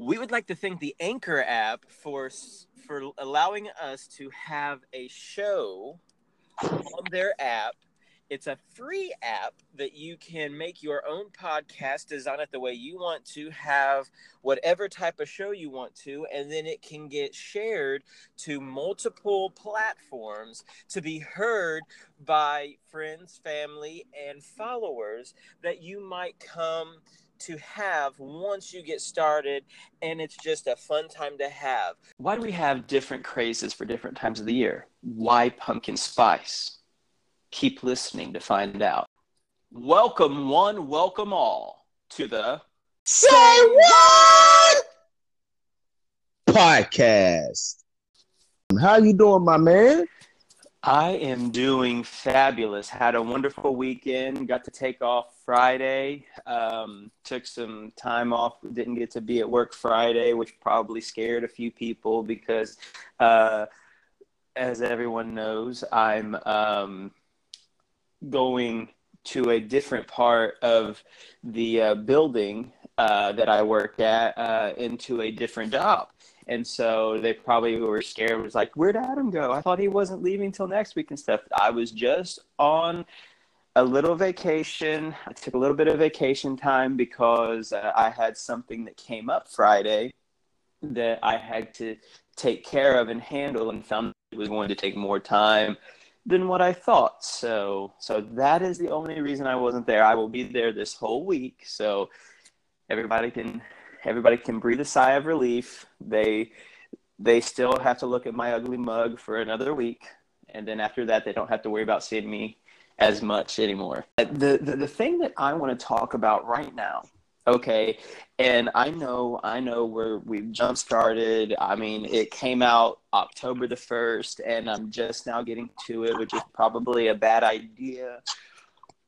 We would like to thank the Anchor app for for allowing us to have a show on their app. It's a free app that you can make your own podcast, design it the way you want to, have whatever type of show you want to, and then it can get shared to multiple platforms to be heard by friends, family, and followers that you might come to have once you get started and it's just a fun time to have. Why do we have different crazes for different times of the year? Why pumpkin spice? Keep listening to find out. Welcome one, welcome all to the Say What podcast. How you doing, my man? I am doing fabulous. Had a wonderful weekend. Got to take off Friday. Um, took some time off. Didn't get to be at work Friday, which probably scared a few people because, uh, as everyone knows, I'm um, going to a different part of the uh, building uh, that I work at uh, into a different job. And so they probably were scared. It was like, where'd Adam go? I thought he wasn't leaving till next week and stuff. I was just on a little vacation. I took a little bit of vacation time because uh, I had something that came up Friday that I had to take care of and handle and found it was going to take more time than what I thought. So so that is the only reason I wasn't there. I will be there this whole week. So everybody can everybody can breathe a sigh of relief. They they still have to look at my ugly mug for another week, and then after that, they don't have to worry about seeing me as much anymore. The the, the thing that I want to talk about right now, okay, and I know I know where we've jump started. I mean, it came out October the first, and I'm just now getting to it, which is probably a bad idea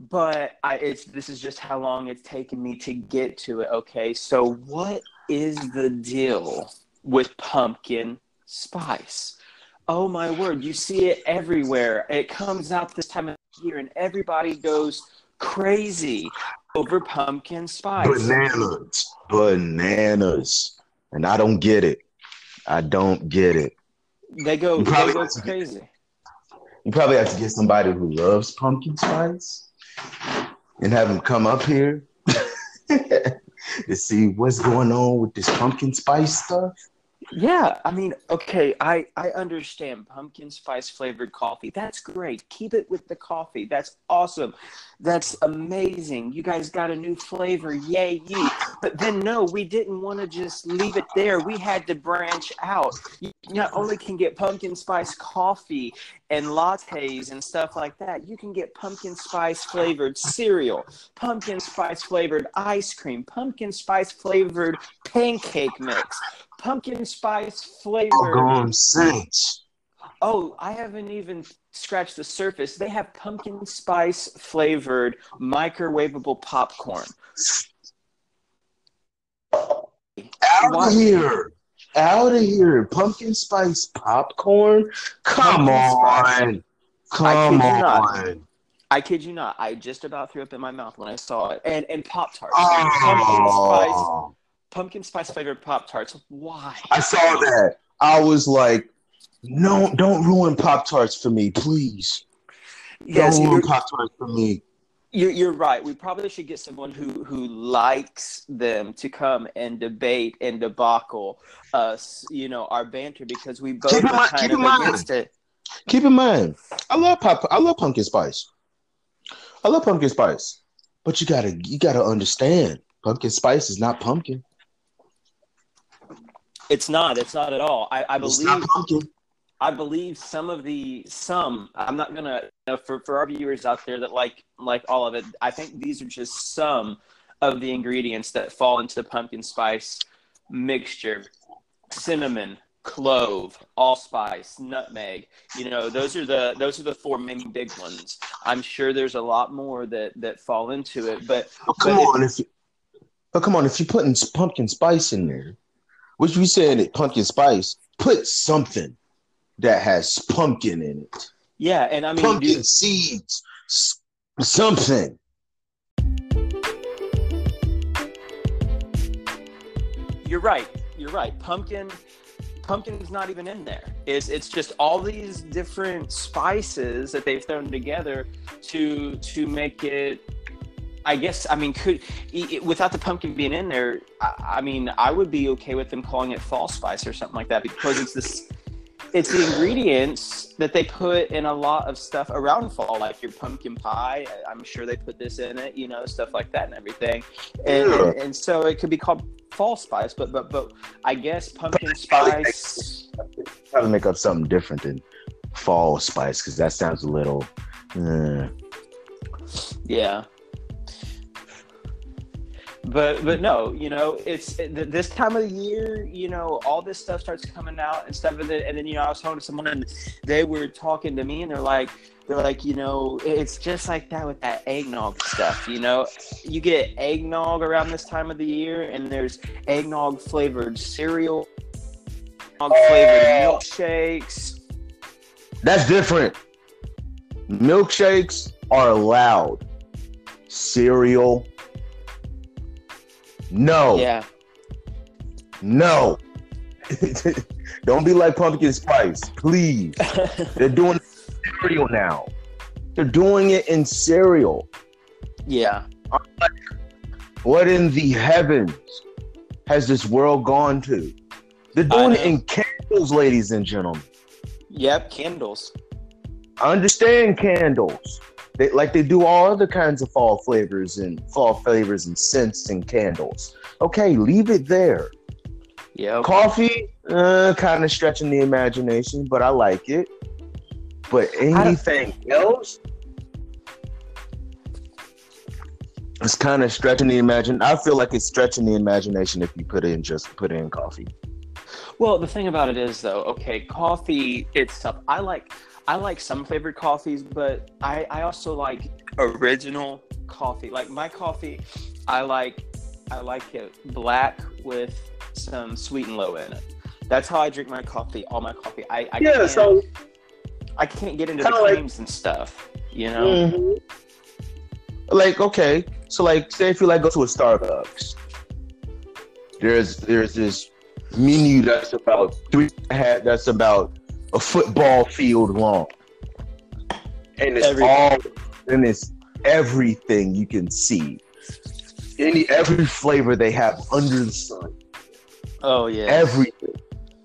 but I, it's this is just how long it's taken me to get to it. Okay, so what is the deal with pumpkin spice? Oh my word, you see it everywhere. It comes out this time of year, and everybody goes crazy over pumpkin spice. Bananas, bananas, and I don't get it. I don't get it. They go, they go crazy. You probably have to get somebody who loves pumpkin spice and have him come up here to see what's going on with this pumpkin spice stuff. Yeah, I mean, okay, I I understand pumpkin spice flavored coffee. That's great. Keep it with the coffee. That's awesome. That's amazing. You guys got a new flavor. Yay, you. But then no, we didn't want to just leave it there. We had to branch out. You not only can get pumpkin spice coffee and lattes and stuff like that, you can get pumpkin spice flavored cereal, pumpkin spice flavored ice cream, pumpkin spice flavored pancake mix pumpkin spice oh, flavor. Doggone saints. Oh, I haven't even scratched the surface. They have pumpkin spice flavored microwavable popcorn. Out of here. Out of here. Pumpkin spice popcorn? Come pumpkin on. Come on. I kid you not. I just about threw up in my mouth when I saw it. And and Pop Tarts. Oh. Pumpkin spice pumpkin spice flavored Pop Tarts. Why? I saw that. I was like, no, don't ruin Pop Tarts for me, please. Yes, don't ruin Pop Tarts for me. You're, you're right. We probably should get someone who, who likes them to come and debate and debacle us, you know, our banter because we both keep are mind, kind of against mind. it. Keep in mind, I love pop. I love pumpkin spice. I love pumpkin spice, but you gotta you gotta understand, pumpkin spice is not pumpkin. It's not. It's not at all. I, I believe. I believe some of the some. I'm not gonna you know, for for our viewers out there that like like all of it. I think these are just some of the ingredients that fall into the pumpkin spice mixture: cinnamon, clove, allspice, nutmeg. You know, those are the those are the four main big ones. I'm sure there's a lot more that that fall into it, but oh, come but on, if, if you, oh, come on, if you're putting pumpkin spice in there, which we said it pumpkin spice, put something that has pumpkin in it. Yeah, and I mean pumpkin dude, seeds, something. You're right. you're right. Pumpkin, pumpkin's not even in there. It's it's just all these different spices that they've thrown together to to make it. I guess I mean could it, without the pumpkin being in there. I, I mean I would be okay with them calling it fall spice or something like that because it's this it's the ingredients that they put in a lot of stuff around fall, like your pumpkin pie. I'm sure they put this in it, you know, stuff like that and everything. And, Yeah. and, and so it could be called fall spice, but but but I guess pumpkin spice. Try to make up something different than fall spice because that sounds a little. eh. Yeah. But but no, you know, it's th- this time of the year. You know, all this stuff starts coming out and stuff, and then, and then you know, I was talking to someone and they were talking to me, and they're like, they're like, you know, it's just like that with that eggnog stuff. You know, you get eggnog around this time of the year, and there's eggnog flavored cereal, eggnog flavored milkshakes. That's different. Milkshakes are allowed. Cereal. No. Yeah, No. Don't be like pumpkin spice, please. They're doing cereal now. They're doing it in cereal. yeah. What in the heavens has this world gone to? They're doing it in candles, ladies and gentlemen. Yep, candles. I understand candles. They, like they do all other kinds of fall flavors and fall flavors and scents and candles. Okay, leave it there. Yep. Coffee, uh, kind of stretching the imagination, but I like it. But anything else, it's kind of stretching the imagination. I feel like it's stretching the imagination if you put in just put in coffee. Well, the thing about it is, though, okay, coffee it's itself. I like, I like some flavored coffees, but I, I also like original coffee. Like my coffee, I like, I like it black with some sweet and low in it. That's how I drink my coffee. All my coffee. I, I can't, I can't get into the kinda like- creams and stuff. You know? Mhm. Like okay, so like say if you like go to a Starbucks, there's there's this menu that's about three hat that's about a football field long, and it's Everything. all and it's everything you can see. Any every flavor they have under the sun, Oh yeah. everything,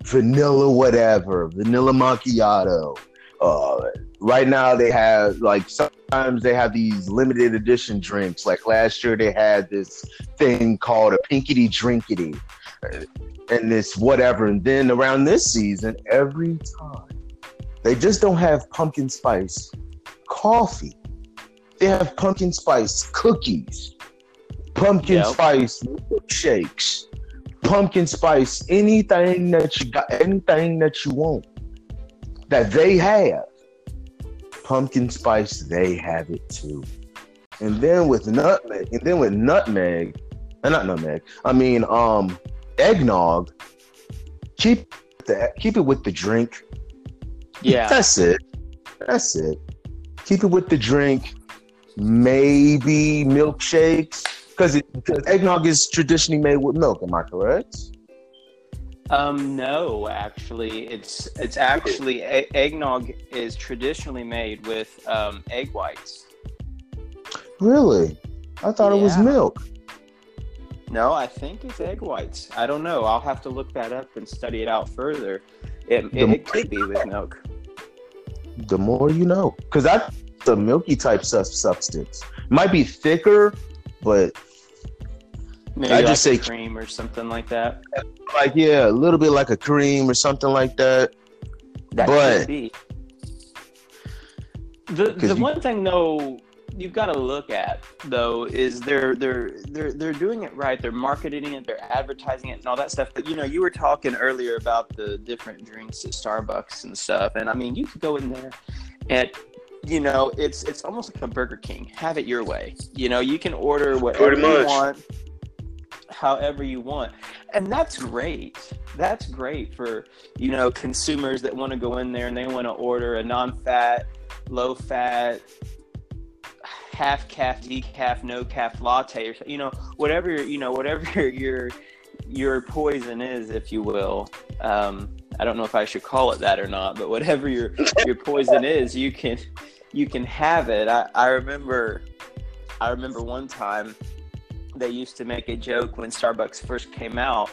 vanilla whatever, vanilla macchiato. Uh, right now they have like sometimes they have these limited edition drinks. Like last year they had this thing called a pinkity drinkity, and this whatever. And then around this season, every time they just don't have pumpkin spice coffee. They have pumpkin spice cookies, pumpkin Yep. spice shakes, pumpkin spice anything that you got, anything that you want that they have. Pumpkin spice, they have it too. And then with nutmeg, and then with nutmeg, uh, not nutmeg, I mean um eggnog, keep the keep it with the drink. Yeah. That's it. That's it. Keep it with the drink. Maybe milkshakes. Because eggnog is traditionally made with milk, am I correct? Um, no, actually, it's it's actually e- eggnog is traditionally made with um, egg whites. Really? I thought it was milk. No, I think it's egg whites. I don't know. I'll have to look that up and study it out further. It, it, it could be with milk. The more you know. Because that's a milky type sub- substance. Might be thicker, but Maybe I like just say- cream or something like that. like, yeah, a little bit like a cream or something like that. That But- could be. The the you- one thing though you've got to look at though is they're they're they're they're doing it right. They're marketing it, they're advertising it, and all that stuff. But you know, you were talking earlier about the different drinks at Starbucks and stuff, and I mean, you could go in there and you know, it's it's almost like a Burger King. Have it your way. You know, you can order whatever you want, however you want, and that's great. That's great for you know consumers that want to go in there and they want to order a non-fat, low-fat, half calf, decaf, no calf latte, or you know whatever your you know whatever your your your poison is, if you will. Um, I don't know if I should call it that or not, but whatever your your poison is, you can you can have it. I, I remember I remember one time they used to make a joke when Starbucks first came out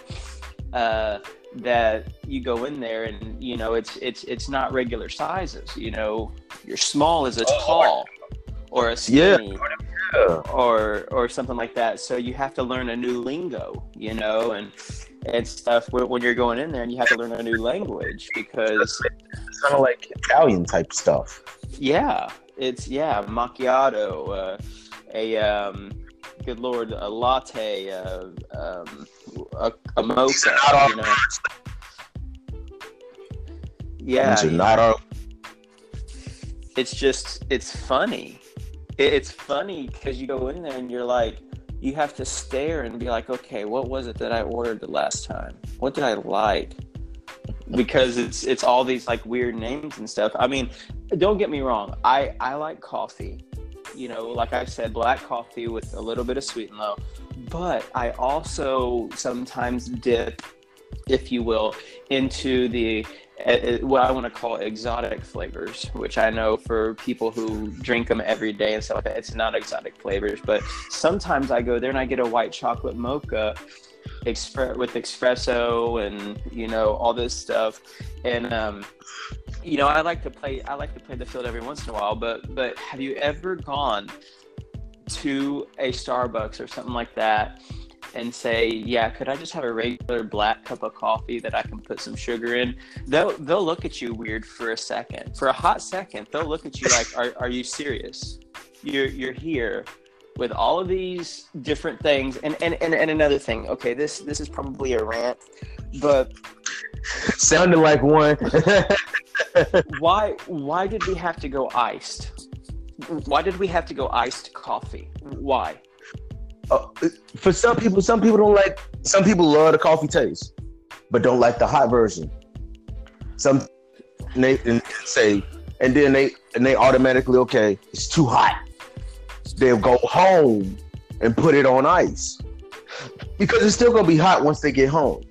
uh, that you go in there and you know it's it's it's not regular sizes. You know, your small is a oh, tall or a skinny. Yeah or or something like that. So you have to learn a new lingo, you know, and and stuff when you're going in there, and you have to learn a new language because it's kind of like Italian type stuff. Yeah, it's yeah macchiato, uh, a um, good lord, a latte, uh, um, a, a mocha, you know. Yeah, not our. It's just it's funny it's funny because you go in there and you're like, you have to stare and be like, okay, what was it that I ordered the last time? What did I like? Because it's it's all these like weird names and stuff. I mean, don't get me wrong. I I like coffee. You know, like I said, black coffee with a little bit of sweet and low. But I also sometimes dip, if you will, into the what I want to call exotic flavors, which I know for people who drink them every day and stuff like that, it's not exotic flavors. But sometimes I go there and I get a white chocolate mocha with espresso and you know all this stuff, and um, you know I like to play. I like to play the field every once in a while. But but have you ever gone to a Starbucks or something like that? And say, "Yeah, could I just have a regular black cup of coffee that I can put some sugar in?" They'll they'll look at you weird for a second. For a hot second, they'll look at you like, "Are are you serious? You're you're here with all of these different things." And and and, and another thing. Okay, this this is probably a rant, but sounded like one. why why did we have to go iced? Why did we have to go iced coffee? Why? Uh, for some people, some people don't like. Some people love the coffee taste, but don't like the hot version. Some they and say, and then they and they automatically okay, it's too hot. They'll go home and put it on ice because it's still gonna be hot once they get home.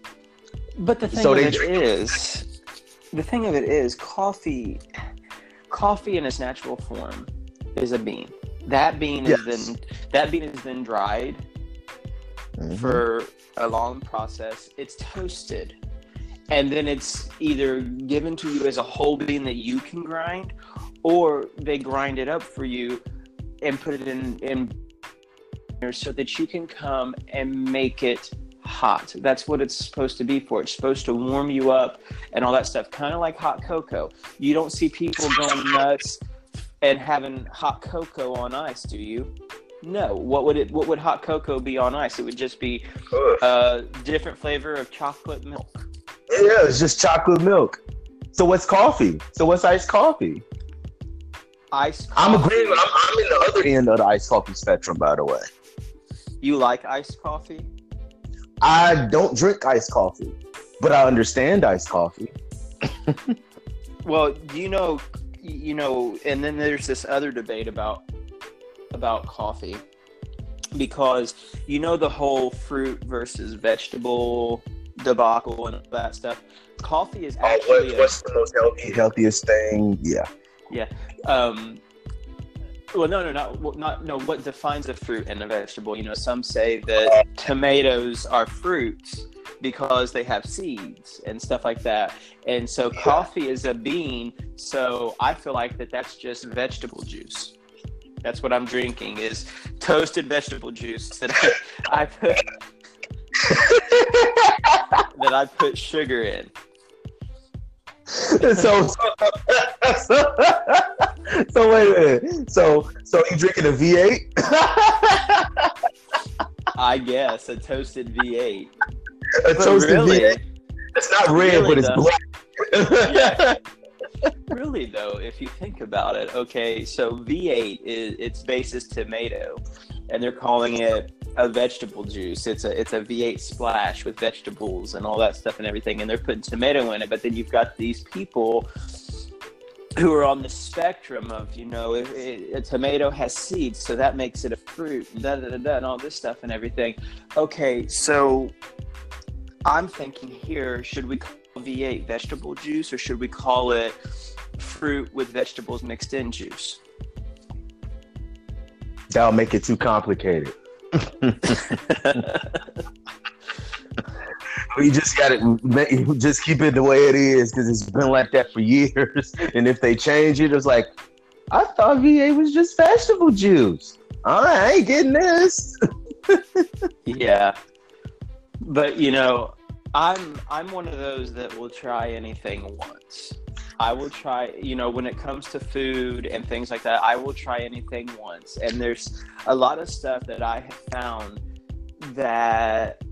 But the thing so of it is, the thing of it is, coffee, coffee in its natural form is a bean. That bean yes. has been that bean has been dried mm-hmm. for a long process. It's toasted, and then it's either given to you as a whole bean that you can grind, or they grind it up for you and put it in in so that you can come and make it hot. That's what it's supposed to be for. It's supposed to warm you up and all that stuff, kind of like hot cocoa. You don't see people going nuts and having hot cocoa on ice, do you? No. What would it? What would hot cocoa be on ice? It would just be a uh, different flavor of chocolate milk. Yeah, it's just chocolate milk. So what's coffee? So what's iced coffee? Iced. Coffee. I'm agreeing. I'm, I'm in the other end of the iced coffee spectrum, by the way. You like iced coffee? I don't drink iced coffee, but I understand iced coffee. well, you know you know, and then there's this other debate about about coffee because you know the whole fruit versus vegetable debacle and all that stuff. Coffee is actually oh, what, what's the most healthy, healthiest thing? Yeah, yeah. Um, well, no, no, not not no. What defines a fruit and a vegetable? You know, some say that tomatoes are fruits because they have seeds and stuff like that. And so coffee is a bean, so I feel like that that's just vegetable juice. That's what I'm drinking is toasted vegetable juice that I, I put that I put sugar in. so, so, so, so wait a minute. So so you drinking a V8? I guess a toasted V8. A toasted really, V8. It's not red, really, but it's though, black. yeah. Really though, if you think about it, okay, so V8 is its base is tomato, and they're calling it a vegetable juice. It's a it's a V8 splash with vegetables and all that stuff and everything, and they're putting tomato in it. But then you've got these people who are on the spectrum of you know it, it, a tomato has seeds, so that makes it a fruit, and da da da da, and all this stuff and everything. Okay, so I'm thinking here, should we call V8 vegetable juice or should we call it fruit with vegetables mixed in juice? That'll make it too complicated. we just got to just keep it the way it is because it's been like that for years. And if they change it, it's like I thought V8 was just vegetable juice. All right, I ain't getting this. yeah, but you know, I'm I'm one of those that will try anything once. I will try, you know, when it comes to food and things like that, I will try anything once. And there's a lot of stuff that I have found that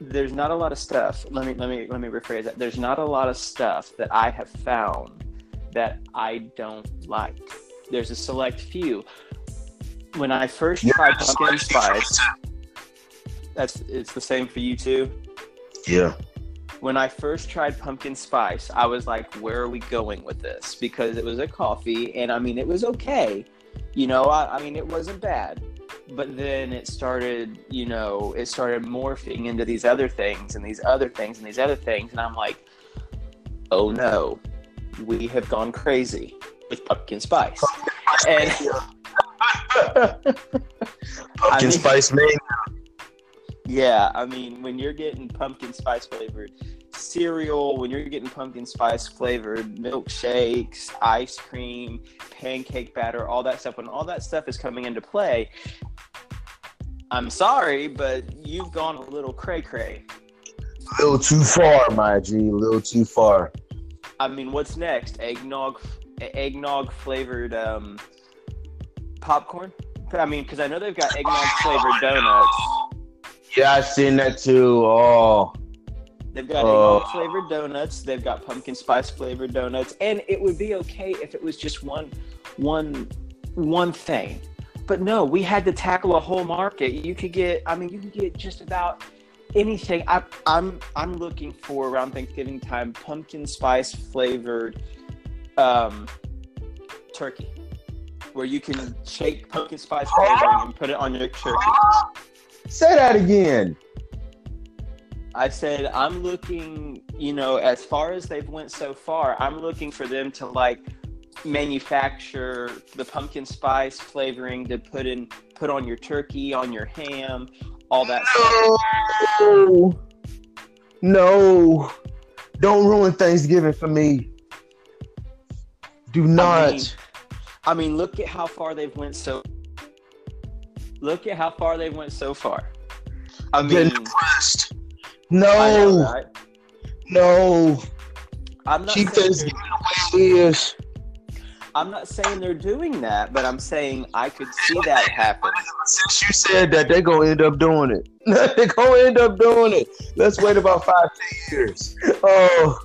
there's not a lot of stuff. Let me let me let me rephrase that. There's not a lot of stuff that I have found that I don't like. There's a select few. When I first yeah, tried pumpkin spice, that's it's the same for you too. Yeah. When I first tried pumpkin spice, I was like, "Where are we going with this?" Because it was a coffee, and I mean, it was okay. You know, I, I mean, it wasn't bad but then it started you know it started morphing into these other things and these other things and these other things and i'm like oh no we have gone crazy with pumpkin spice and pumpkin I mean, spice man yeah i mean when you're getting pumpkin spice flavored cereal when you're getting pumpkin spice flavored milkshakes ice cream pancake batter all that stuff when all that stuff is coming into play I'm sorry, but you've gone a little cray cray. A little too far, my G. A little too far. I mean, what's next? Eggnog, eggnog flavored um, popcorn. I mean, because I know they've got eggnog flavored donuts. Yeah, I've seen that too. Oh. They've got uh. flavored donuts. They've got pumpkin spice flavored donuts, and it would be okay if it was just one, one, one thing. But no, we had to tackle a whole market. You could get, I mean, you could get just about anything. I, I'm I'm looking for around Thanksgiving time pumpkin spice flavored um, turkey, where you can shake pumpkin spice flavoring and put it on your turkey. Say that again. I said I'm looking, you know, as far as they've went so far, I'm looking for them to like manufacture the pumpkin spice flavoring to put in put on your turkey, on your ham, all that no. stuff. No. Don't ruin Thanksgiving for me. Do not. I mean, I mean, look at how far they've went so Look at how far they've went so far. I mean, impressed. No. Know, right? No. I'm not Keep Thanksgiving the way it is. I'm not saying they're doing that, but I'm saying I could see that happen. Since you said that, they're gonna end up doing it. they're gonna end up doing it. Let's wait about five, ten years. Oh,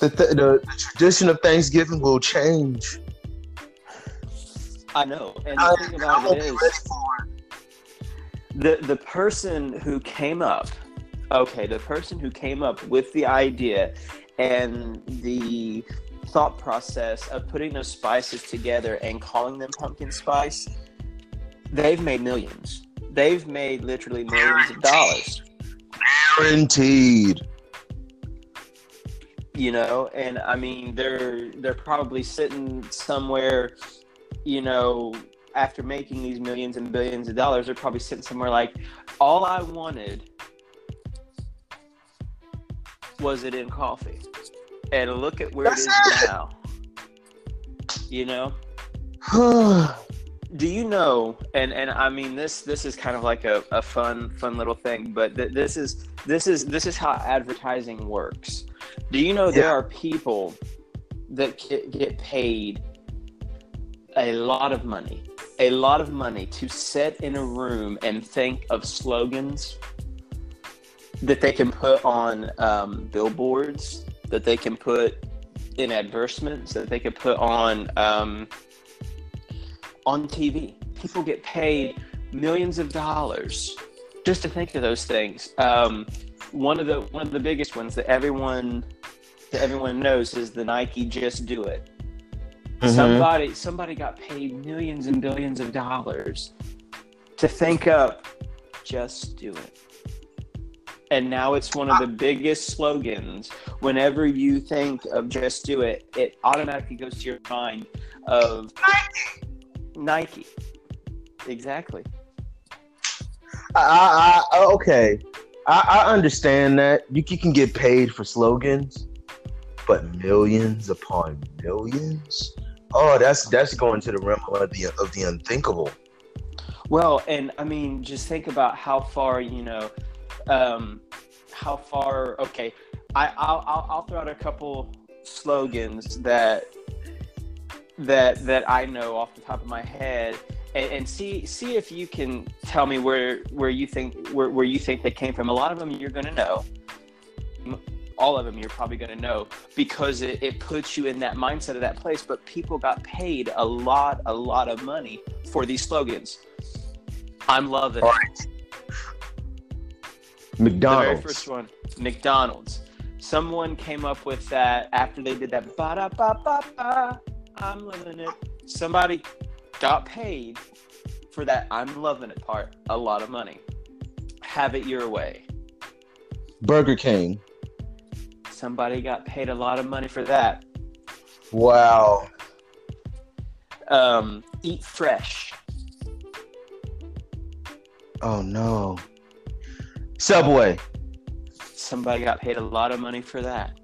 the, the, the, the tradition of Thanksgiving will change. I know, and the thing about it is, the the person who came up, okay, the person who came up with the idea and the thought process of putting those spices together and calling them pumpkin spice, they've made millions. They've made literally millions of dollars. Guaranteed. You know, and I mean they're they're probably sitting somewhere, you know, after making these millions and billions of dollars, they're probably sitting somewhere like, all I wanted was it in coffee and look at where it is now. You know. Do you know? And and I mean this this is kind of like a, a fun fun little thing, but th- this is this is this is how advertising works. Do you know yeah. there are people that get paid a lot of money, a lot of money to sit in a room and think of slogans that they can put on um, billboards that they can put in advertisements that they could put on um, on TV. People get paid millions of dollars just to think of those things. Um, one of the one of the biggest ones that everyone that everyone knows is the Nike Just Do It. Mm-hmm. Somebody somebody got paid millions and billions of dollars to think up just do it. And now it's one of the biggest slogans. Whenever you think of just do it, it automatically goes to your mind of Nike. Nike. Exactly. I, I, I okay. I, I understand that you, you can get paid for slogans, but millions upon millions. Oh, that's that's going to the realm of the of the unthinkable. Well, and I mean, just think about how far you know, um, how far. Okay, I I'll, I'll, I'll throw out a couple slogans that that that I know off the top of my head, and, and, see see if you can tell me where where you think where, where you think they came from. A lot of them you're going to know. All of them you're probably going to know because it, it puts you in that mindset of that place. But people got paid a lot, a lot of money for these slogans. I'm loving it. McDonald's. The very first one, McDonald's. Someone came up with that after they did that. Ba da ba ba ba. I'm loving it. Somebody got paid for that. I'm loving it part. A lot of money. Have it your way. Burger King. Somebody got paid a lot of money for that. Wow. Um, eat fresh. Oh no. Subway. Somebody got paid a lot of money for that.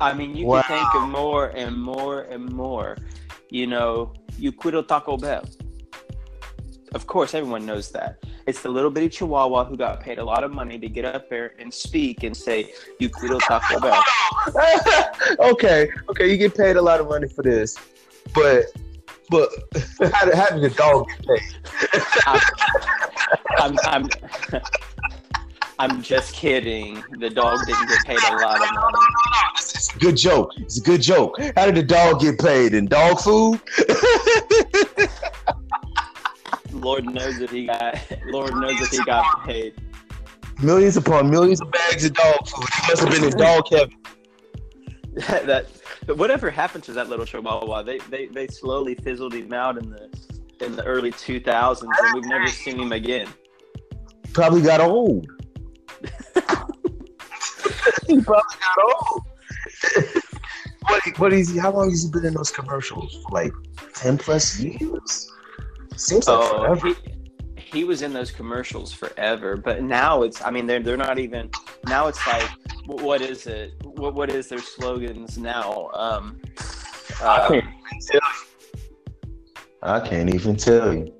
I mean, you wow. can think of more and more and more. You know, you quiero Taco Bell. Of course, everyone knows that. It's the little bitty chihuahua who got paid a lot of money to get up there and speak and say, you quiero Taco Bell. okay, okay, you get paid a lot of money for this. But but how, how did the dog get paid? I'm, I'm, I'm just kidding. The dog didn't get paid a lot of money. It's a good joke. It's a good joke. How did the dog get paid? In dog food? Lord knows if he got. Lord knows if he got paid. Millions upon millions of bags of dog food. He must have been his dog Kevin. that whatever happened to that little chihuahua? They they they slowly fizzled him out in the in the early 2000s, and we've never seen him again. Probably got old. he probably got old. what, what is he? How long has he been in those commercials? Like ten plus years. Seems like oh, forever. He, he was in those commercials forever, but now it's. I mean, they're they're not even. Now it's like, what is it? What what is their slogans now? Um, uh, I can't even tell you.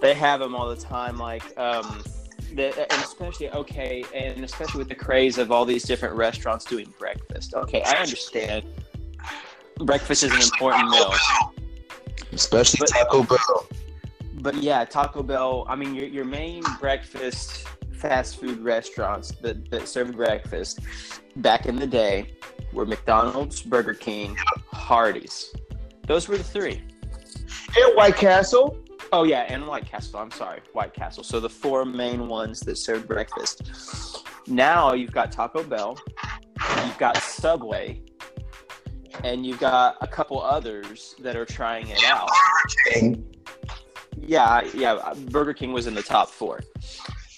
They have them all the time, like, um, the, and especially okay, and especially with the craze of all these different restaurants doing breakfast. Okay, I understand. Breakfast is an important meal, especially but, Taco Bell. But yeah, Taco Bell. I mean, your your main breakfast fast food restaurants that, that serve breakfast back in the day were McDonald's, Burger King, Hardee's. Those were the three. And White Castle. Oh yeah, and White Castle. I'm sorry, White Castle. So the four main ones that serve breakfast. Now you've got Taco Bell, you've got Subway, and you've got a couple others that are trying it out. Burger King. Yeah, yeah. Burger King was in the top four.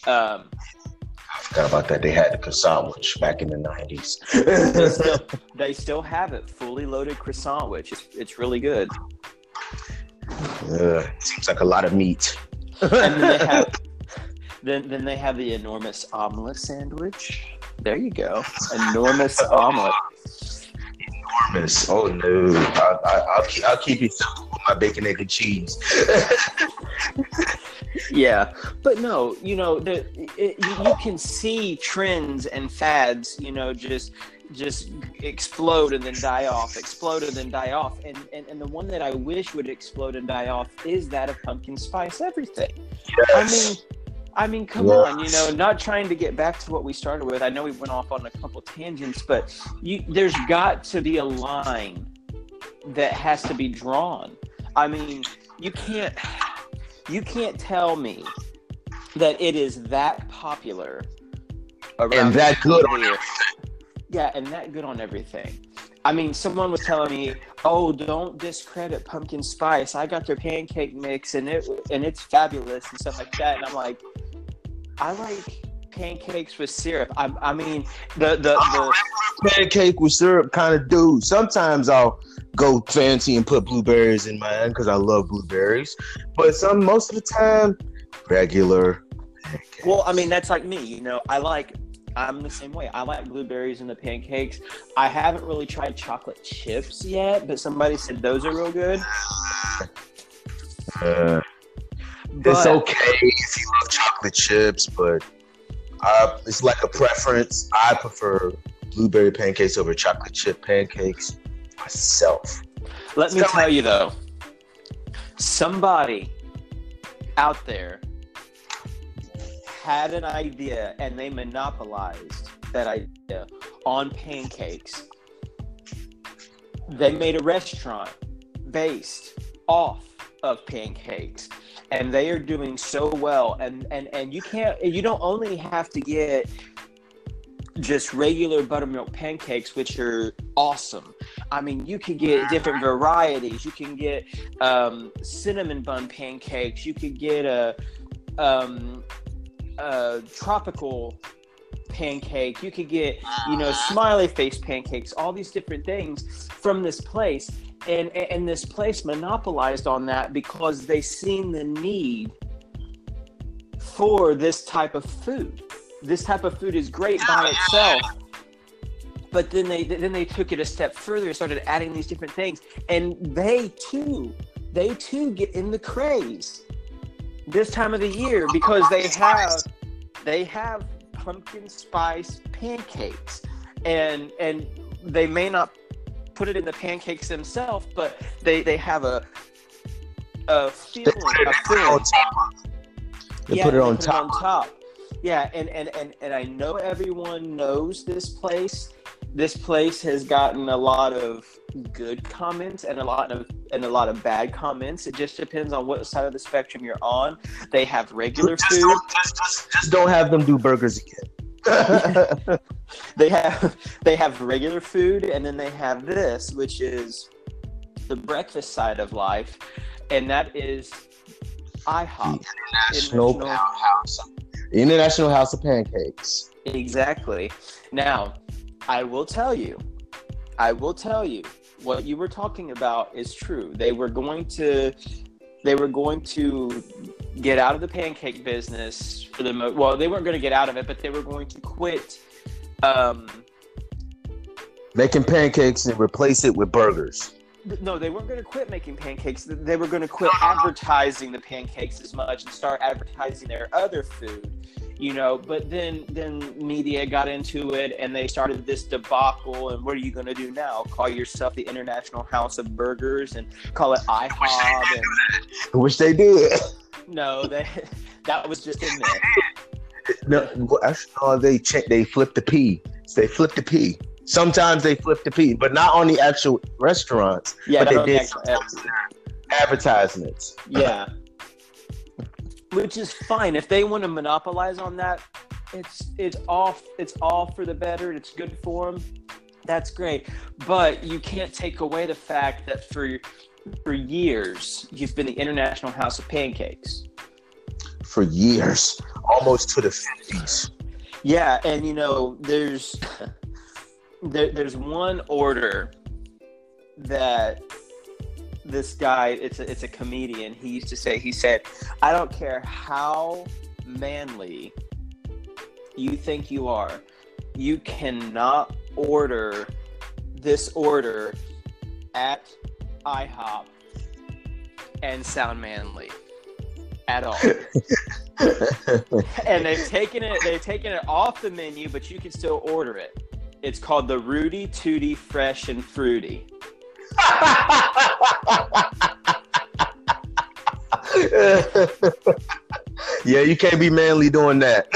Um, I forgot about that. They had the croissant which back in the nineties. they, still, they still have it, fully loaded croissant which it's, it's really good. Uh, seems like a lot of meat. and then they have then then they have the enormous omelet sandwich. There you go, enormous omelet. Enormous. Oh no! I, will keep I'll keep it simple with my bacon, egg, and cheese. yeah, but no, you know, the, it, you can see trends and fads, you know, just just explode and then die off, explode and then die off. And, and and the one that I wish would explode and die off is that of pumpkin spice everything. Yes. I mean I mean, come yes. on, you know, not trying to get back to what we started with. I know we went off on a couple tangents, but you, there's got to be a line that has to be drawn. I mean, you can't you can't tell me that it is that popular and that good on everything. Yeah, and that good on everything. I mean, someone was telling me, "Oh, don't discredit pumpkin spice. I got their pancake mix, and it and it's fabulous and stuff like that." And I'm like, I like pancakes with syrup. I, I mean, the the, the pancake with syrup kind of do. Sometimes I'll go fancy and put blueberries in mine because I love blueberries. But some most of the time, regular. Pancakes. Well, I mean, that's like me. You know, I like I'm the same way. I like blueberries in the pancakes. I haven't really tried chocolate chips yet, but somebody said those are real good. Uh, but, it's okay if you love chocolate chips, but uh, it's like a preference. I prefer blueberry pancakes over chocolate chip pancakes myself. Let me tell you though, somebody out there had an idea and they monopolized that idea on pancakes. They made a restaurant based off of pancakes and they are doing so well. And and and you can't you don't only have to get just regular buttermilk pancakes which are awesome. I mean you can get different varieties. You can get um, cinnamon bun pancakes. You could get a um, uh, tropical pancake. You could get, you know, smiley face pancakes, all these different things from this place. And, and this place monopolized on that because they seen the need for this type of food. This type of food is great by oh, itself. But then they then they took it a step further, and started adding these different things, and they too, they too get in the craze this time of the year because they have they have pumpkin spice pancakes and and they may not put it in the pancakes themselves but they they have a a feeling a feeling. They yeah, put it on put top. It on top yeah and, and and and i know everyone knows this place this place has gotten a lot of good comments and a lot of and a lot of bad comments. It just depends on what side of the spectrum you're on. They have regular just food. Don't, just, just, just don't have them do burgers again. they have they have regular food and then they have this, which is the breakfast side of life, and that is IHOP, International, International House, International House of Pancakes. Exactly. Now, I will tell you, I will tell you, what you were talking about is true. They were going to, they were going to get out of the pancake business for the mo- well. They weren't going to get out of it, but they were going to quit. Um, making pancakes and replace it with burgers. No, they weren't going to quit making pancakes. They were going to quit advertising the pancakes as much and start advertising their other food you know but then then media got into it and they started this debacle and what are you going to do now call yourself the international house of burgers and call it ihop and I wish they did no they that was just in there no actually no, they check they flip the p they flip the p sometimes they flip the p but not on the actual restaurants yeah but they did advertisements yeah which is fine if they want to monopolize on that. It's it's off. It's all for the better. It's good for them. That's great, but you can't take away the fact that for for years you've been the international house of pancakes. For years, almost to the fifties. Yeah, and you know, there's there, there's one order that this guy it's a, it's a comedian he used to say he said i don't care how manly you think you are you cannot order this order at ihop and sound manly at all. And they've taken it they've taken it off the menu but you can still order it. It's called the rooty tooty fresh and fruity. Yeah, you can't be manly doing that.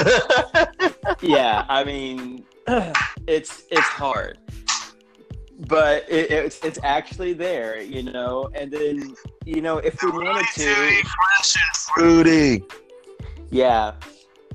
yeah, I mean, it's it's hard, but it, it's it's actually there, you know. And then you know, if we wanted to, fresh and fruity. Yeah,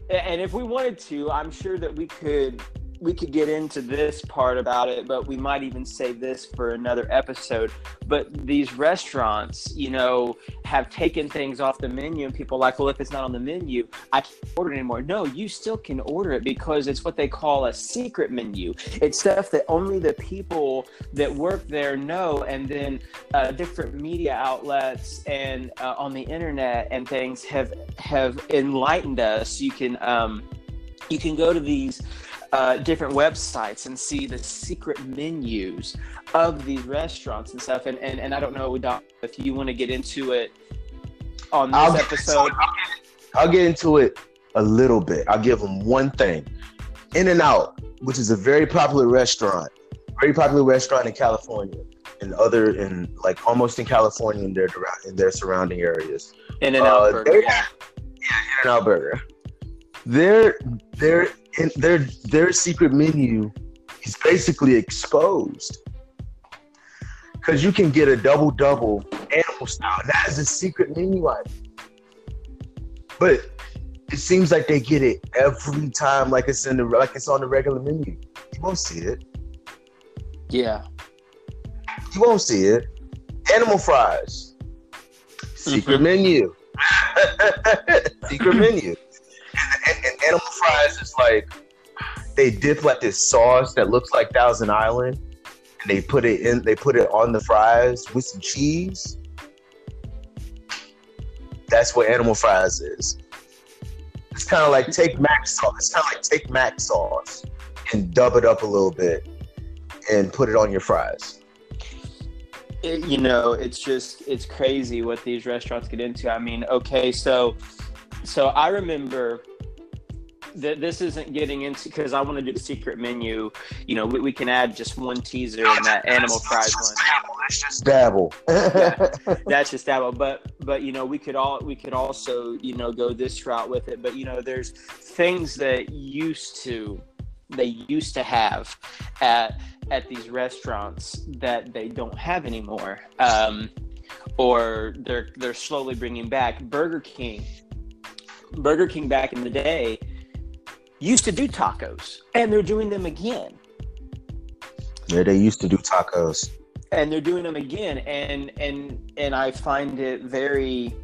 and if we wanted to, I'm sure that we could we could get into this part about it, but we might even save this for another episode. But these restaurants, you know, have taken things off the menu, and people are like, well, if it's not on the menu, I can't order it anymore. No, you still can order it because it's what they call a secret menu. It's stuff that only the people that work there know, and then uh, different media outlets and uh, on the internet and things have have enlightened us. You can um, you can go to these uh, different websites and see the secret menus of these restaurants and stuff. And and, and I don't know, Doc, if you want to get into it on this I'll episode. into it. I'll get- I'll get into it a little bit. I'll give them one thing. In and Out, which is a very popular restaurant, very popular restaurant in California and other in like almost in California and their in their surrounding areas. In and out Uh, burger. yeah. In and Out Burger. Their their in their their secret menu is basically exposed. Cause you can get a double double animal style. That is a secret menu item. But it seems like they get it every time, like it's in the like it's on the regular menu. You won't see it. Yeah. You won't see it. Animal fries. Secret Mhm. menu. Secret menu. Animal fries is like they dip like this sauce that looks like Thousand Island, and they put it in. They put it on the fries with some cheese. That's what animal fries is. It's kind of like take mac sauce. It's kind of like take mac sauce and dub it up a little bit and put it on your fries. it, you know it's just it's crazy what these restaurants get into i mean okay so so i remember that this isn't getting into because i want to do the secret menu. You know we, we can add just one teaser in that animal fries one. Let's just dabble. that's just that but but you know we could all we could also you know go this route with it. But you know there's things that used to they used to have at at these restaurants that they don't have anymore. Um or they're they're slowly bringing back burger king. Burger king back in the day used to do tacos. And they're doing them again. Yeah, they used to do tacos. and they're doing them again. And and and i find it very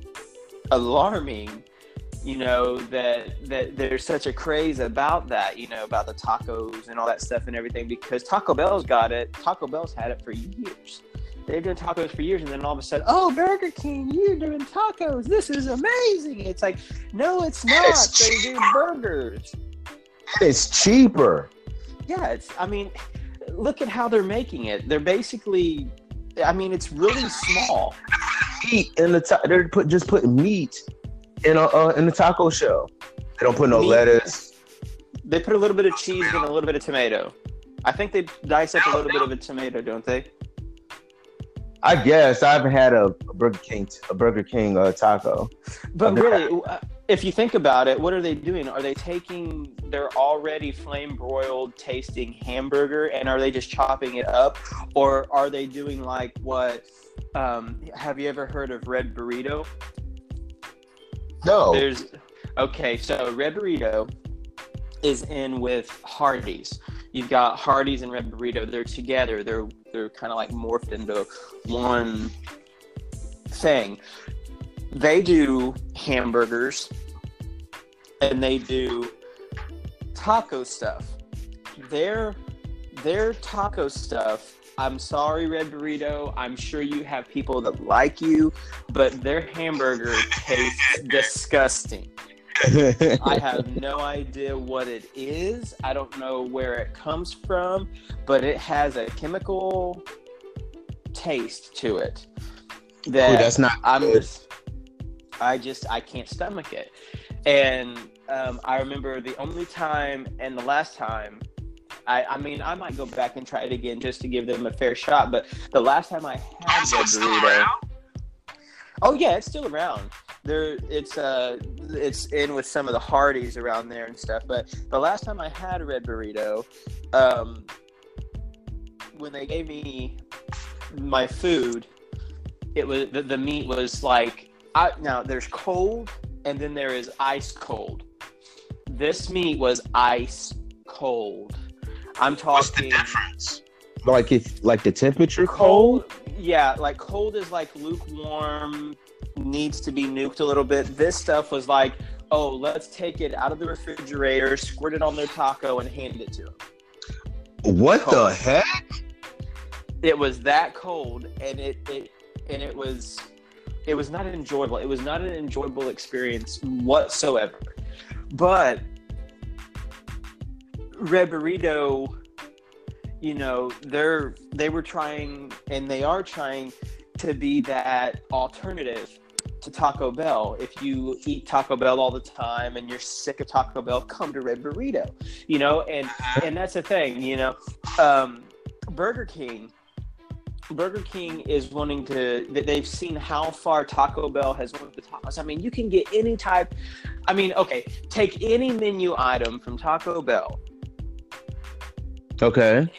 alarming you know that that there's such a craze about that you know about the tacos and all that stuff and everything because taco bell's got it. Taco bell's had it for years. They've done tacos for years and then all of a sudden oh burger king you're doing tacos. This is amazing. It's like no it's not. It's they do burgers It's cheaper. yeah, it's. I mean, look at how they're making it. They're basically. I mean, it's really small. Meat in the ta- they're put just putting meat in a uh, in the taco shell. They don't put no Meat. lettuce. They put a little bit of cheese and a little bit of tomato. I think they dice up a little bit of a tomato, don't they? I guess I haven't had a, Burger King a Burger King uh, taco. But really, uh, if you think about it, what are they doing? Are they taking their already flame broiled tasting hamburger and are they just chopping it up, or are they doing like what? Um, have you ever heard of red burrito? No, There's okay, so Red Burrito is in with Hardee's. You've got Hardee's and Red Burrito. They're together. They're they're kind of like morphed into one thing. They do hamburgers and they do taco stuff. Their their taco stuff. I'm sorry, Red Burrito. I'm sure you have people that like you, but their hamburger tastes disgusting. I have no idea what it is. I don't know where it comes from, but it has a chemical taste to it that Ooh, that's not I'm good. just, I just, I can't stomach it. And um, I remember the only time and the last time, I, I mean, I might go back and try it again just to give them a fair shot. But the last time I had the burrito, oh yeah, it's still around. There, it's uh, it's in with some of the Hardee's around there and stuff. But the last time I had a red burrito, um, when they gave me my food, it was the, the meat was like I, now there's cold and then there is ice cold. This meat was ice cold. I'm talking. What's the difference? Like if like the temperature cold? cold yeah like cold is like lukewarm needs to be nuked a little bit this stuff was like oh let's take it out of the refrigerator squirt it on their taco and hand it to them What the heck? it was that cold and it, it and it was it was not enjoyable it was not an enjoyable experience whatsoever but red burrito you know they're they were trying and they are trying to be that alternative to Taco Bell. If you eat Taco Bell all the time and you're sick of Taco Bell, come to Red Burrito. You know, and and that's the thing, you know. Um, Burger King Burger King is wanting to they've seen how far Taco Bell has went with the tacos. I mean, you can get any type I mean, okay, take any menu item from Taco Bell Okay.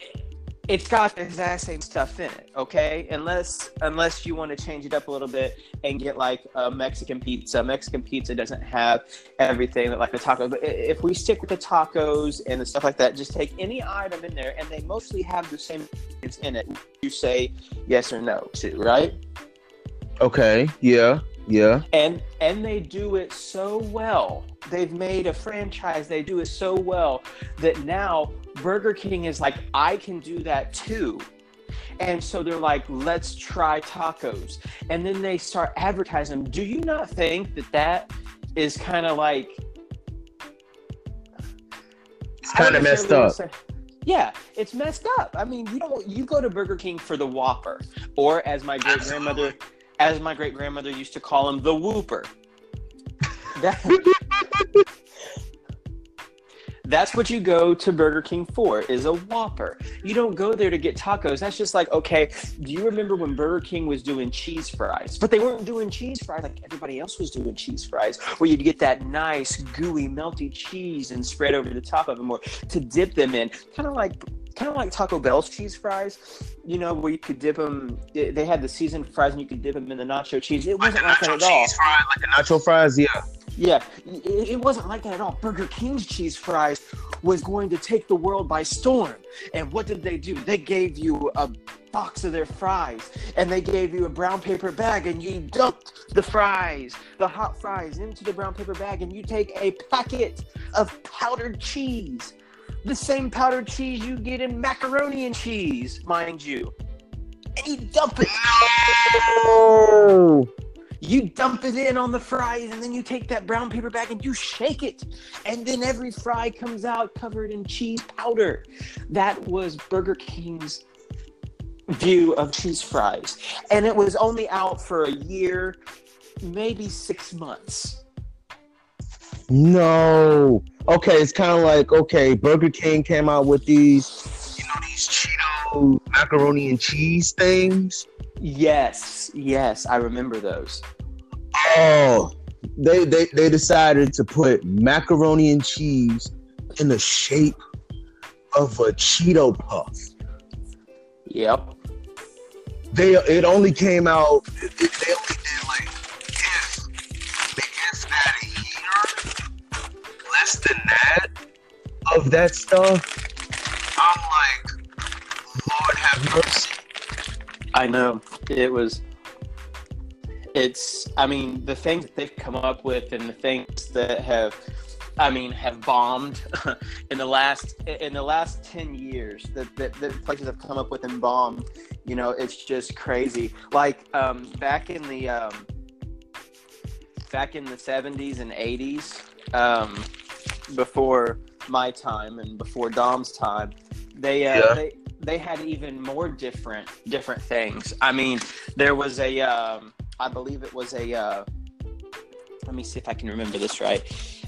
It's got the exact same stuff in it okay unless unless you want to change it up a little bit and get like a mexican pizza mexican pizza doesn't have everything that like a taco but if we stick with the tacos and the stuff like that just take any item in there and they mostly have the same ingredients in it you say yes or no to right Okay. Yeah. Yeah. and and they do it so well they've made a franchise they do it so well that now burger king is like i can do that too and so they're like let's try tacos and then they start advertising them. do you not think that that is kind of like It's kind of messed up. yeah, it's messed up. I mean, you don't you go to Burger King for the Whopper, or as my great grandmother, as my great grandmother used to call him, the Whooper. That, that's what you go to Burger King for is a Whopper. You don't go there to get tacos. That's just like okay. Do you remember when Burger King was doing cheese fries? But they weren't doing cheese fries like everybody else was doing cheese fries, where you'd get that nice gooey melty cheese and spread over the top of them, or to dip them in, kind of like kind of like Taco Bell's cheese fries. You know, where you could dip them. They had the seasoned fries, and you could dip them in the nacho cheese. It wasn't like that at all. fries, like the nacho fries. Yeah. Yeah, it, it wasn't like that at all. Burger King's cheese fries was going to take the world by storm. And what did they do? They gave you a box of their fries and they gave you a brown paper bag and you dumped the fries, the hot fries into the brown paper bag and you take a packet of powdered cheese. The same powdered cheese you get in macaroni and cheese, mind you. And you dump it Oh. You dump it in on the fries and then you take that brown paper bag and you shake it. And then every fry comes out covered in cheese powder. That was burger king's view of cheese fries. And it was only out for a year maybe six months. No. Okay, it's kind of like okay, Burger King came out with these, these Cheeto macaroni and cheese things. yes yes i remember those Oh, they they they decided to put macaroni and cheese in the shape of a Cheeto puff. yep They it only came out. It, it- they only did like if they if that year, less than that of that stuff. I know it was. It's. I mean, the things that they've come up with, and the things that have, I mean, have bombed in the last in the last ten years. That that, that places have come up with and bombed. You know, it's just crazy. Like um, back in the um, back in the seventies and eighties, um, before my time and before Dom's time, they uh, Yeah. they they had even more different different things. I mean, there was a um, I believe it was a uh, let me see if I can remember this right,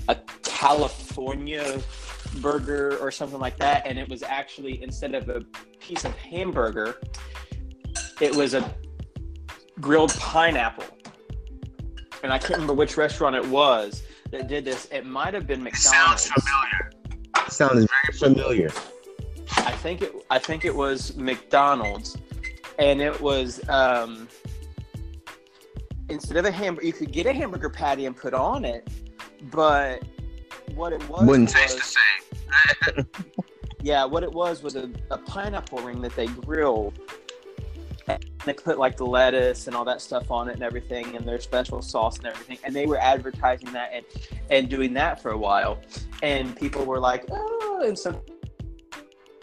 a California burger or something like that, and it was actually instead of a piece of hamburger, it was a grilled pineapple. And I can't remember which restaurant it was that did this. It might have been McDonald's. Sounds familiar. Sounds very familiar. I think it. I think it was McDonald's, and it was um, instead of a hamburger, you could get a hamburger patty and put on it, but what it was Wouldn't was, taste the same. Yeah, what it was was a, a pineapple ring that they grilled. And they put like the lettuce and all that stuff on it and everything, and their special sauce and everything. And they were advertising that and and doing that for a while. And people were like, oh, and so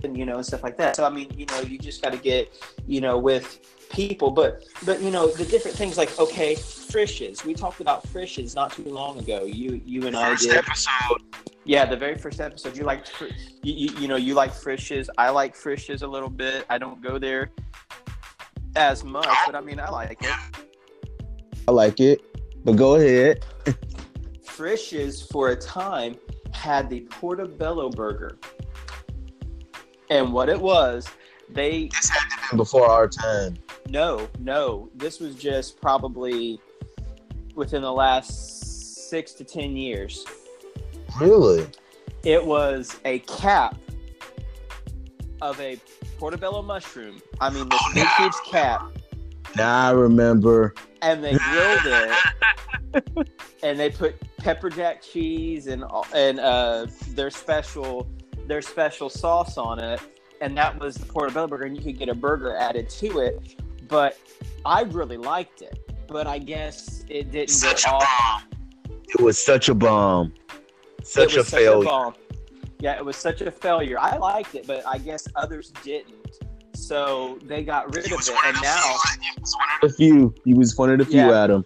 and you know and stuff like that. So I mean, you know, you just got to get you know with people, but but you know the different things like okay, Frisch's. We talked about Frisch's not too long ago. You you and First I did. episode. Yeah, the very first episode. You like Fr- you, you, you know, you like Frisch's. I like Frisch's a little bit. I don't go there as much, but I mean, I like it. I like it, but go ahead. Frisch's for a time had the Portobello burger, and what it was, they This had to be before our time. no, no, this was just probably within the last six to ten years. Really? It was a cap of a portobello mushroom. I mean, this big, huge cap, Now I remember. and they grilled it, and they put pepper jack cheese and and uh, their special their special sauce on it, and that was the portobello burger. And you could get a burger added to it, but I really liked it. But I guess it didn't Such go a off. bomb. It was such a bomb. Such it a was failure. bomb. Yeah, it was such a failure. I liked it, but I guess others didn't. So they got rid of it, and now, He was one of the few. He was one of the few, Yeah. Adam.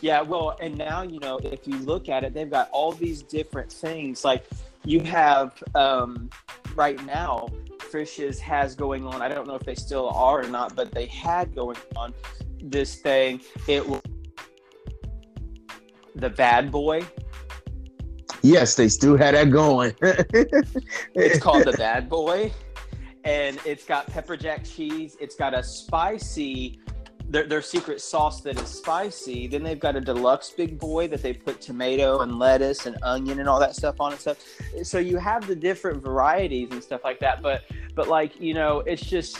yeah, well, and now you know, if you look at it, they've got all these different things. Like you have um, right now, Frisch's has going on. I don't know if they still are or not, but they had going on this thing. It was the Bad Boy. Yes, they still had that going. It's called the Bad Boy, and it's got pepper jack cheese. It's got a spicy, their, their secret sauce that is spicy. Then they've got a deluxe Big Boy that they put tomato and lettuce and onion and all that stuff on and stuff. So you have the different varieties and stuff like that. But but like you know, it's just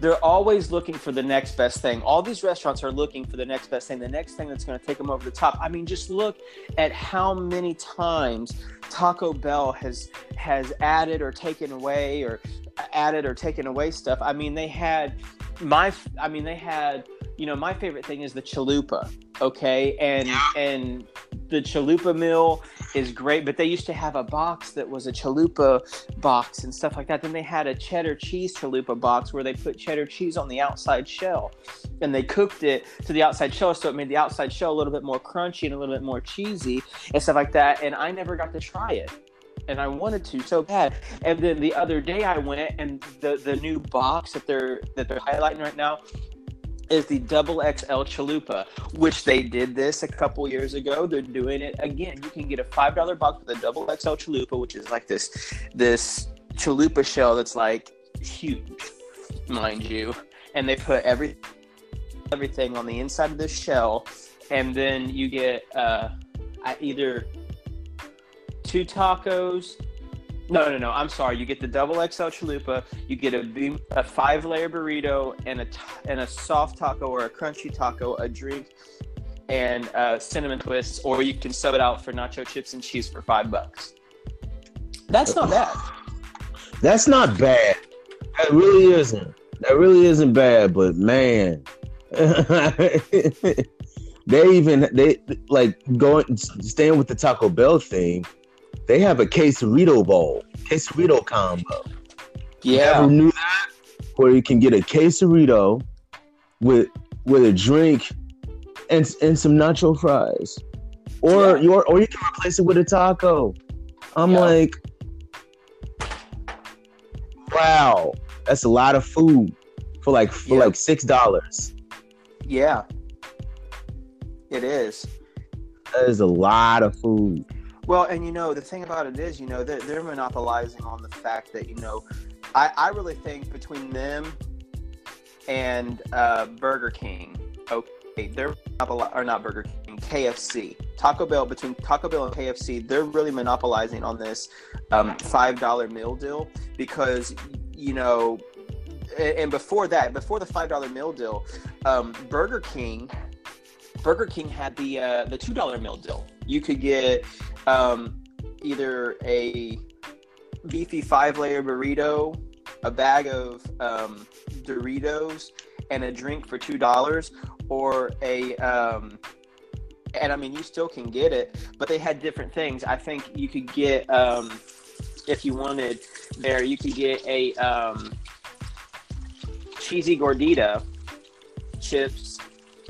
they're always looking for the next best thing. All these restaurants are looking for the next best thing, the next thing that's going to take them over the top. I mean, just look at how many times Taco Bell has has added or taken away or added or taken away stuff. I mean, they had my I mean, they had, you know, my favorite thing is the chalupa, okay? And and the chalupa meal is great, but they used to have a box that was a chalupa box and stuff like that. Then they had a cheddar cheese chalupa box where they put cheddar cheese on the outside shell and they cooked it to the outside shell so it made the outside shell a little bit more crunchy and a little bit more cheesy and stuff like that. And I never got to try it. And I wanted to so bad. And then the other day I went and the, the new box that they're that they're highlighting right now is the double XL chalupa, which they did this a couple years ago. They're doing it again. You can get a five dollar box with a double XL chalupa, which is like this this chalupa shell that's like huge, mind you. And they put every everything on the inside of this shell, and then you get uh, either two tacos. No, no, no. I'm sorry. You get the double XL chalupa. You get a a five layer burrito and a and a soft taco or a crunchy taco, a drink, and uh, cinnamon twists. Or you can sub it out for nacho chips and cheese for five bucks. That's not bad. That's not bad. That really isn't. That really isn't bad. But man, they even they like going staying with the Taco Bell thing. They have a quesarito bowl, quesarito combo. You Yeah. ever knew that? Where you can get a quesarito with with a drink and and some nacho fries, or Yeah. your or you can replace it with a taco. I'm Yeah. like, wow, that's a lot of food for like for Yeah. like six dollars. Yeah. It is. That is a lot of food. Well, and you know, the thing about it is, you know, they're, they're monopolizing on the fact that, you know, I, I really think between them and uh, Burger King, okay, they're monopoli- or not Burger King, KFC, Taco Bell, between Taco Bell and KFC, they're really monopolizing on this um, $5 meal deal because, you know, and before that, before the $5 meal deal, um, Burger King Burger King had the uh, the two dollar meal deal. You could get um, either a beefy five layer burrito, a bag of um, Doritos, and a drink for two dollars, or a um, and I mean you still can get it, but they had different things. I think you could get um, if you wanted there, you could get a um, cheesy gordita, chips,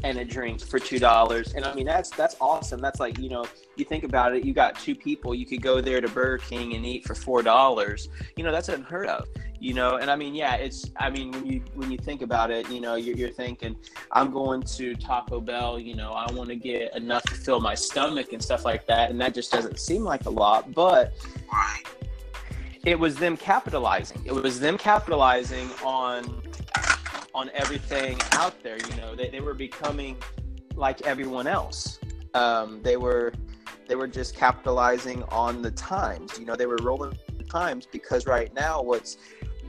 and a drink for two dollars. And I mean that's that's awesome. That's like you know you think about it, you got two people, you could go there to Burger King and eat for four dollars. You know that's unheard of. You know, and I mean yeah, it's I mean when you when you think about it, you know you're, you're thinking I'm going to Taco Bell. You know I want to get enough to fill my stomach and stuff like that, and that just doesn't seem like a lot, but. It was them capitalizing. It was them capitalizing on on everything out there. You know, they, they were becoming like everyone else. Um, they were they were just capitalizing on the times. You know, they were rolling the times because right now, what's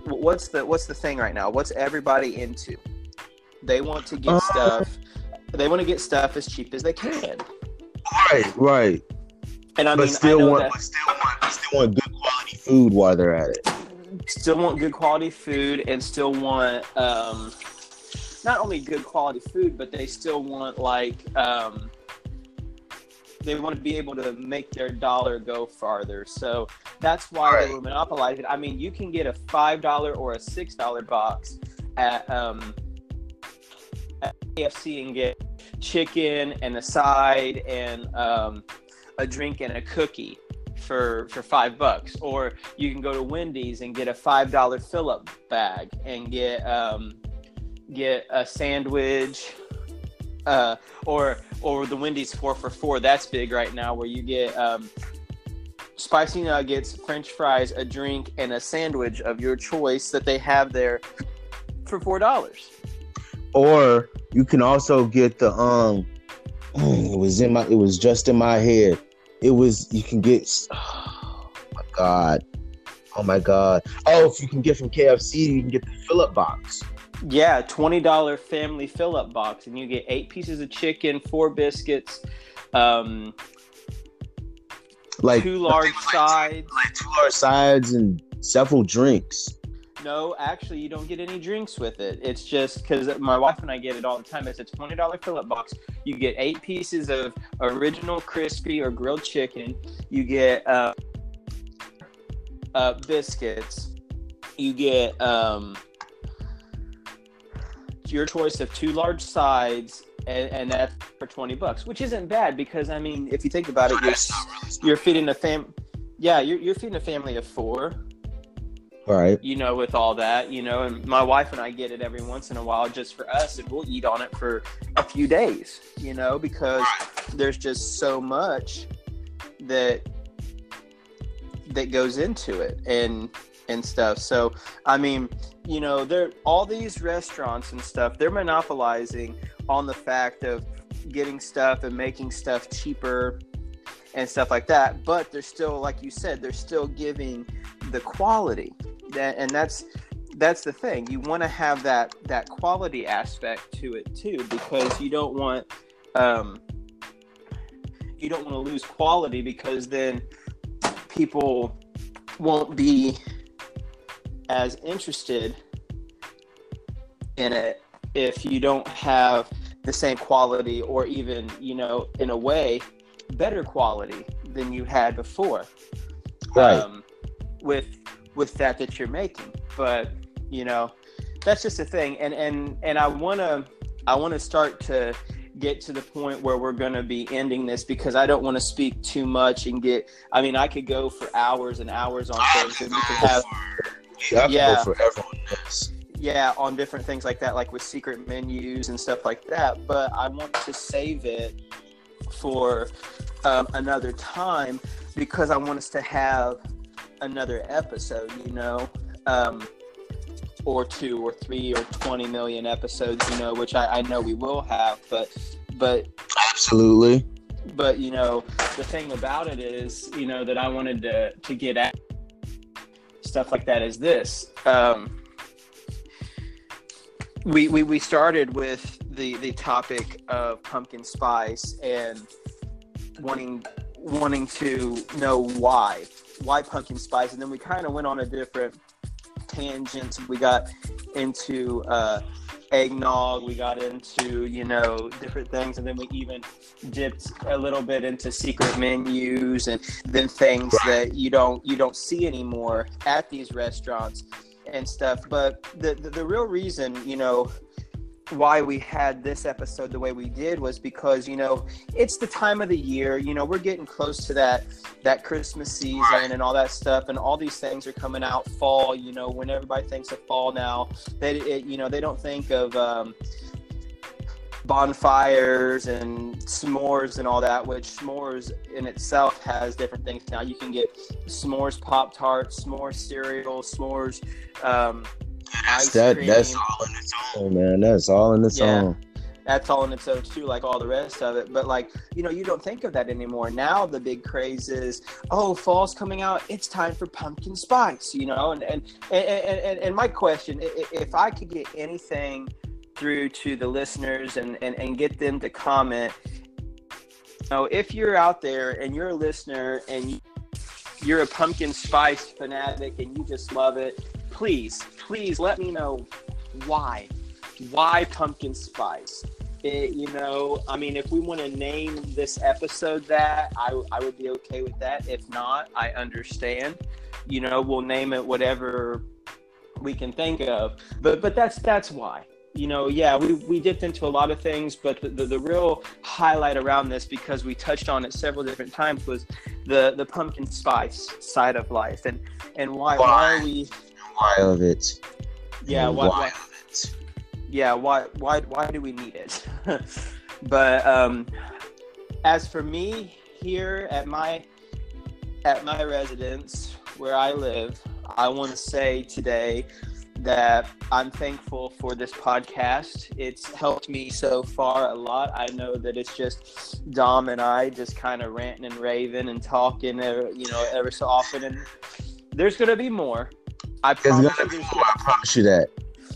what's the what's the thing right now? What's everybody into? They want to get uh, stuff. They want to get stuff as cheap as they can. Right, right. And I but mean, still I want, that, but still want, but still want good quality food while they're at it. Still want good quality food and still want um, not only good quality food, but they still want like um, they want to be able to make their dollar go farther. So that's why Right. they were monopolizing. I mean, you can get a five dollar or a six dollar box at um, at KFC and get chicken and a side and um, a drink and a cookie for for five bucks. Or you can go to Wendy's and get a five dollar fill up bag and get um, get a sandwich. Uh, or or the Wendy's four for four. That's big right now, where you get um, spicy nuggets, French fries, a drink, and a sandwich of your choice that they have there for four dollars. Or you can also get the um. It was in my. It was just in my head. It was. You can get. Oh my god. Oh my god. Oh, if you can get from KFC, you can get the fill-up box. Yeah, twenty dollar family fill up box, and you get eight pieces of chicken, four biscuits, um, Like two large like- sides. like two large sides and several drinks. No, actually, you don't get any drinks with it. It's just because my wife and I get it all the time. It's a twenty dollar fill up box. You get eight pieces of original crispy or grilled chicken. You get uh, uh, biscuits. You get um, your choice of two large sides, and, and that's for twenty bucks, which isn't bad because I mean, if you think about it, you're you're feeding a fam. Yeah, you're, you're feeding a family of four Right. you know, with all that, you know, and my wife and I get it every once in a while just for us, and we'll eat on it for a few days, you know, because there's just so much that that goes into it and and stuff. So, I mean, you know, they're all these restaurants and stuff, they're monopolizing on the fact of getting stuff and making stuff cheaper and stuff like that, but they're still like you said, they're still giving the quality. That and that's that's the thing. You want to have that that quality aspect to it too because you don't want um you don't want to lose quality because then people won't be as interested in it if you don't have the same quality or even you know in a way better quality than you had before. Right. um, with with that that you're making. But you know, that's just a thing. And and and I wanna I wanna start to get to the point where we're gonna be ending this because I don't want to speak too much and get. I mean, I could go for hours and hours on things, and we could have Yeah, I Yeah. forever on yeah on different things like that, like with secret menus and stuff like that. But I want to save it for um, another time because I want us to have another episode, you know, um, or two or three or 20 million episodes, you know, which I, I know we will have, but, but, Absolutely. but, you know, the thing about it is, you know, that I wanted to, to get at stuff like that is this. Um, we, we, we started with the, the topic of pumpkin spice and wanting wanting to know why why pumpkin spice, and then we kind of went on a different tangent. We got into uh, eggnog, we got into you know different things, and then we even dipped a little bit into secret menus and then things that you don't you don't see anymore at these restaurants and stuff. But the the, the real reason, you know why we had this episode the way we did was because you know it's the time of the year you know we're getting close to that that christmas season and all that stuff and all these things are coming out fall you know when everybody thinks of fall now they it, you know they don't think of um, bonfires and s'mores and all that which s'mores in itself has different things. Now you can get s'mores pop tarts s'mores cereal s'mores um, that's that that's all in its own, oh, man. That's all in its yeah. own. That's all in its own too, like all the rest of it. But like, you know, you don't think of that anymore. Now the big craze is, oh, fall's coming out. It's time for pumpkin spice. You know, and and and and, and my question, if I could get anything through to the listeners and and, and get them to comment, you know, if you're out there and you're a listener and you, you're a pumpkin spice fanatic and you just love it please, please let me know why. Why pumpkin spice? It, you know, I mean, if we want to name this episode that, I, I would be okay with that. If not, I understand. You know, we'll name it whatever we can think of. But but that's that's why. You know, yeah, we, we dipped into a lot of things, but the, the, the real highlight around this, because we touched on it several different times, was the, the pumpkin spice side of life and, and why, why? why are we why of it. Yeah, why, why, why it. Yeah, why why why do we need it? but um, as for me here at my at my residence where I live, I want to say today that I'm thankful for this podcast. It's helped me so far a lot. I know that it's just Dom and I just kind of ranting and raving and talking, uh, you know, ever so often. And there's going to be more. I promise, you more, I promise you that.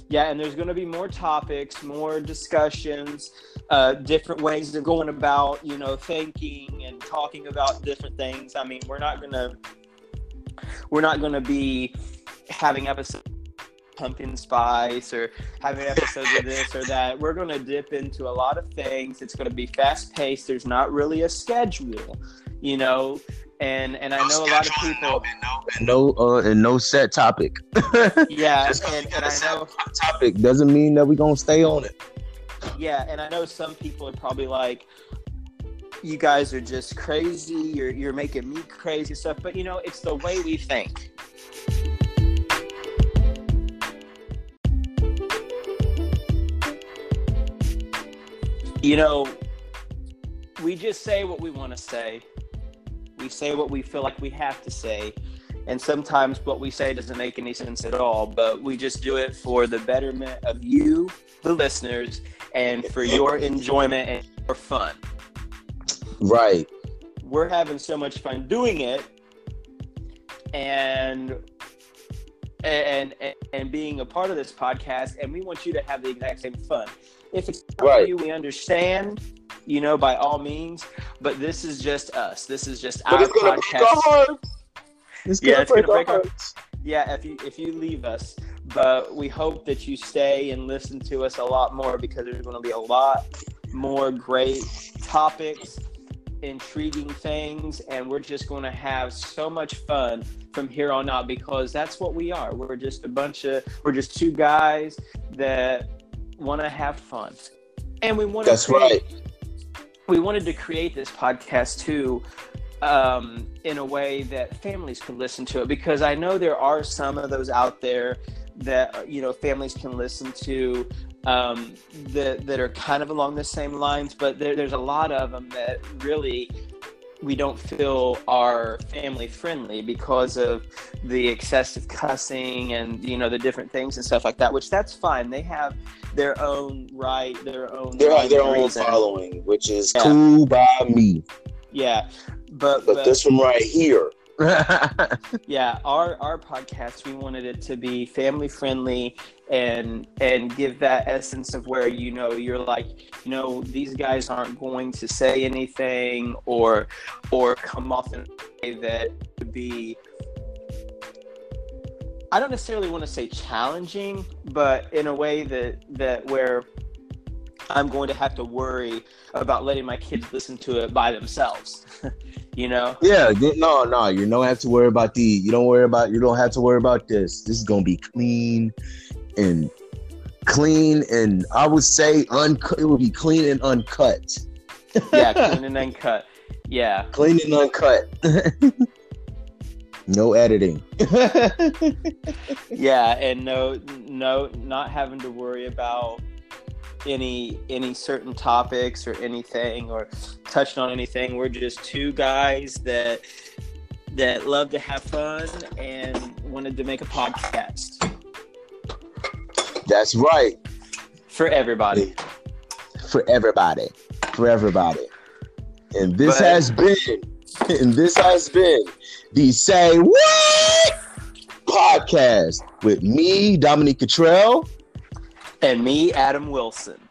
Yeah, and there's going to be more topics, more discussions, uh, different ways of going about, you know, thinking and talking about different things. I mean, we're not going to we're not to be having episodes pumpkin spice or having episodes of this or that. We're going to dip into a lot of things. It's going to be fast paced. There's not really a schedule, you know and and no I know a lot of people and no and no, uh, and no set topic. yeah, and, and I know topic doesn't mean that we're gonna stay on it. Yeah, and I know some people are probably like, "You guys are just crazy. You're you're making me crazy stuff." But you know, it's the way we think. You know, we just say what we want to say we say what we feel like we have to say. And sometimes what we say doesn't make any sense at all, but we just do it for the betterment of you, the listeners, and for your enjoyment and your fun. Right. We're having so much fun doing it. And and, and and being a part of this podcast, and we want you to have the exact same fun. If it's not right. for you, we understand you know, by all means. But this is just us. This is just but our it's gonna podcast. Break our It's yeah, it's gonna break our hearts. Yeah, if you if you leave us, but we hope that you stay and listen to us a lot more because there's going to be a lot more great topics, intriguing things, and we're just going to have so much fun from here on out because that's what we are. We're just a bunch of we're just two guys that want to have fun, and we want to. That's right we wanted to create this podcast too um, in a way that families could listen to it because I know there are some of those out there that you know families can listen to um, that that are kind of along the same lines, but there, there's a lot of them that really we don't feel are family friendly because of the excessive cussing and you know the different things and stuff like that which that's fine. They have their own right their own they have their own following which is yeah. cool by me. Yeah but, but, but this one right here yeah, our our podcast we wanted it to be family friendly and and give that essence of where you know you're like you know these guys aren't going to say anything or or come off in a way that would be I don't necessarily want to say challenging, but in a way that that where I'm going to have to worry about letting my kids listen to it by themselves. you know? Yeah, no, no, you don't have to worry about the. You don't worry about. You don't have to worry about this. This is gonna be clean and clean, and I would say uncut. It would be clean and uncut. yeah, clean and uncut. Yeah, clean and uncut. no editing. yeah, and no, no, not having to worry about any any certain topics or anything or touched on anything. We're just two guys that that love to have fun and wanted to make a podcast. That's right. For everybody. For everybody. For everybody. And this but, has been and this has been the Say What podcast with me, Dominique Cottrell. And me, Adam Wilson.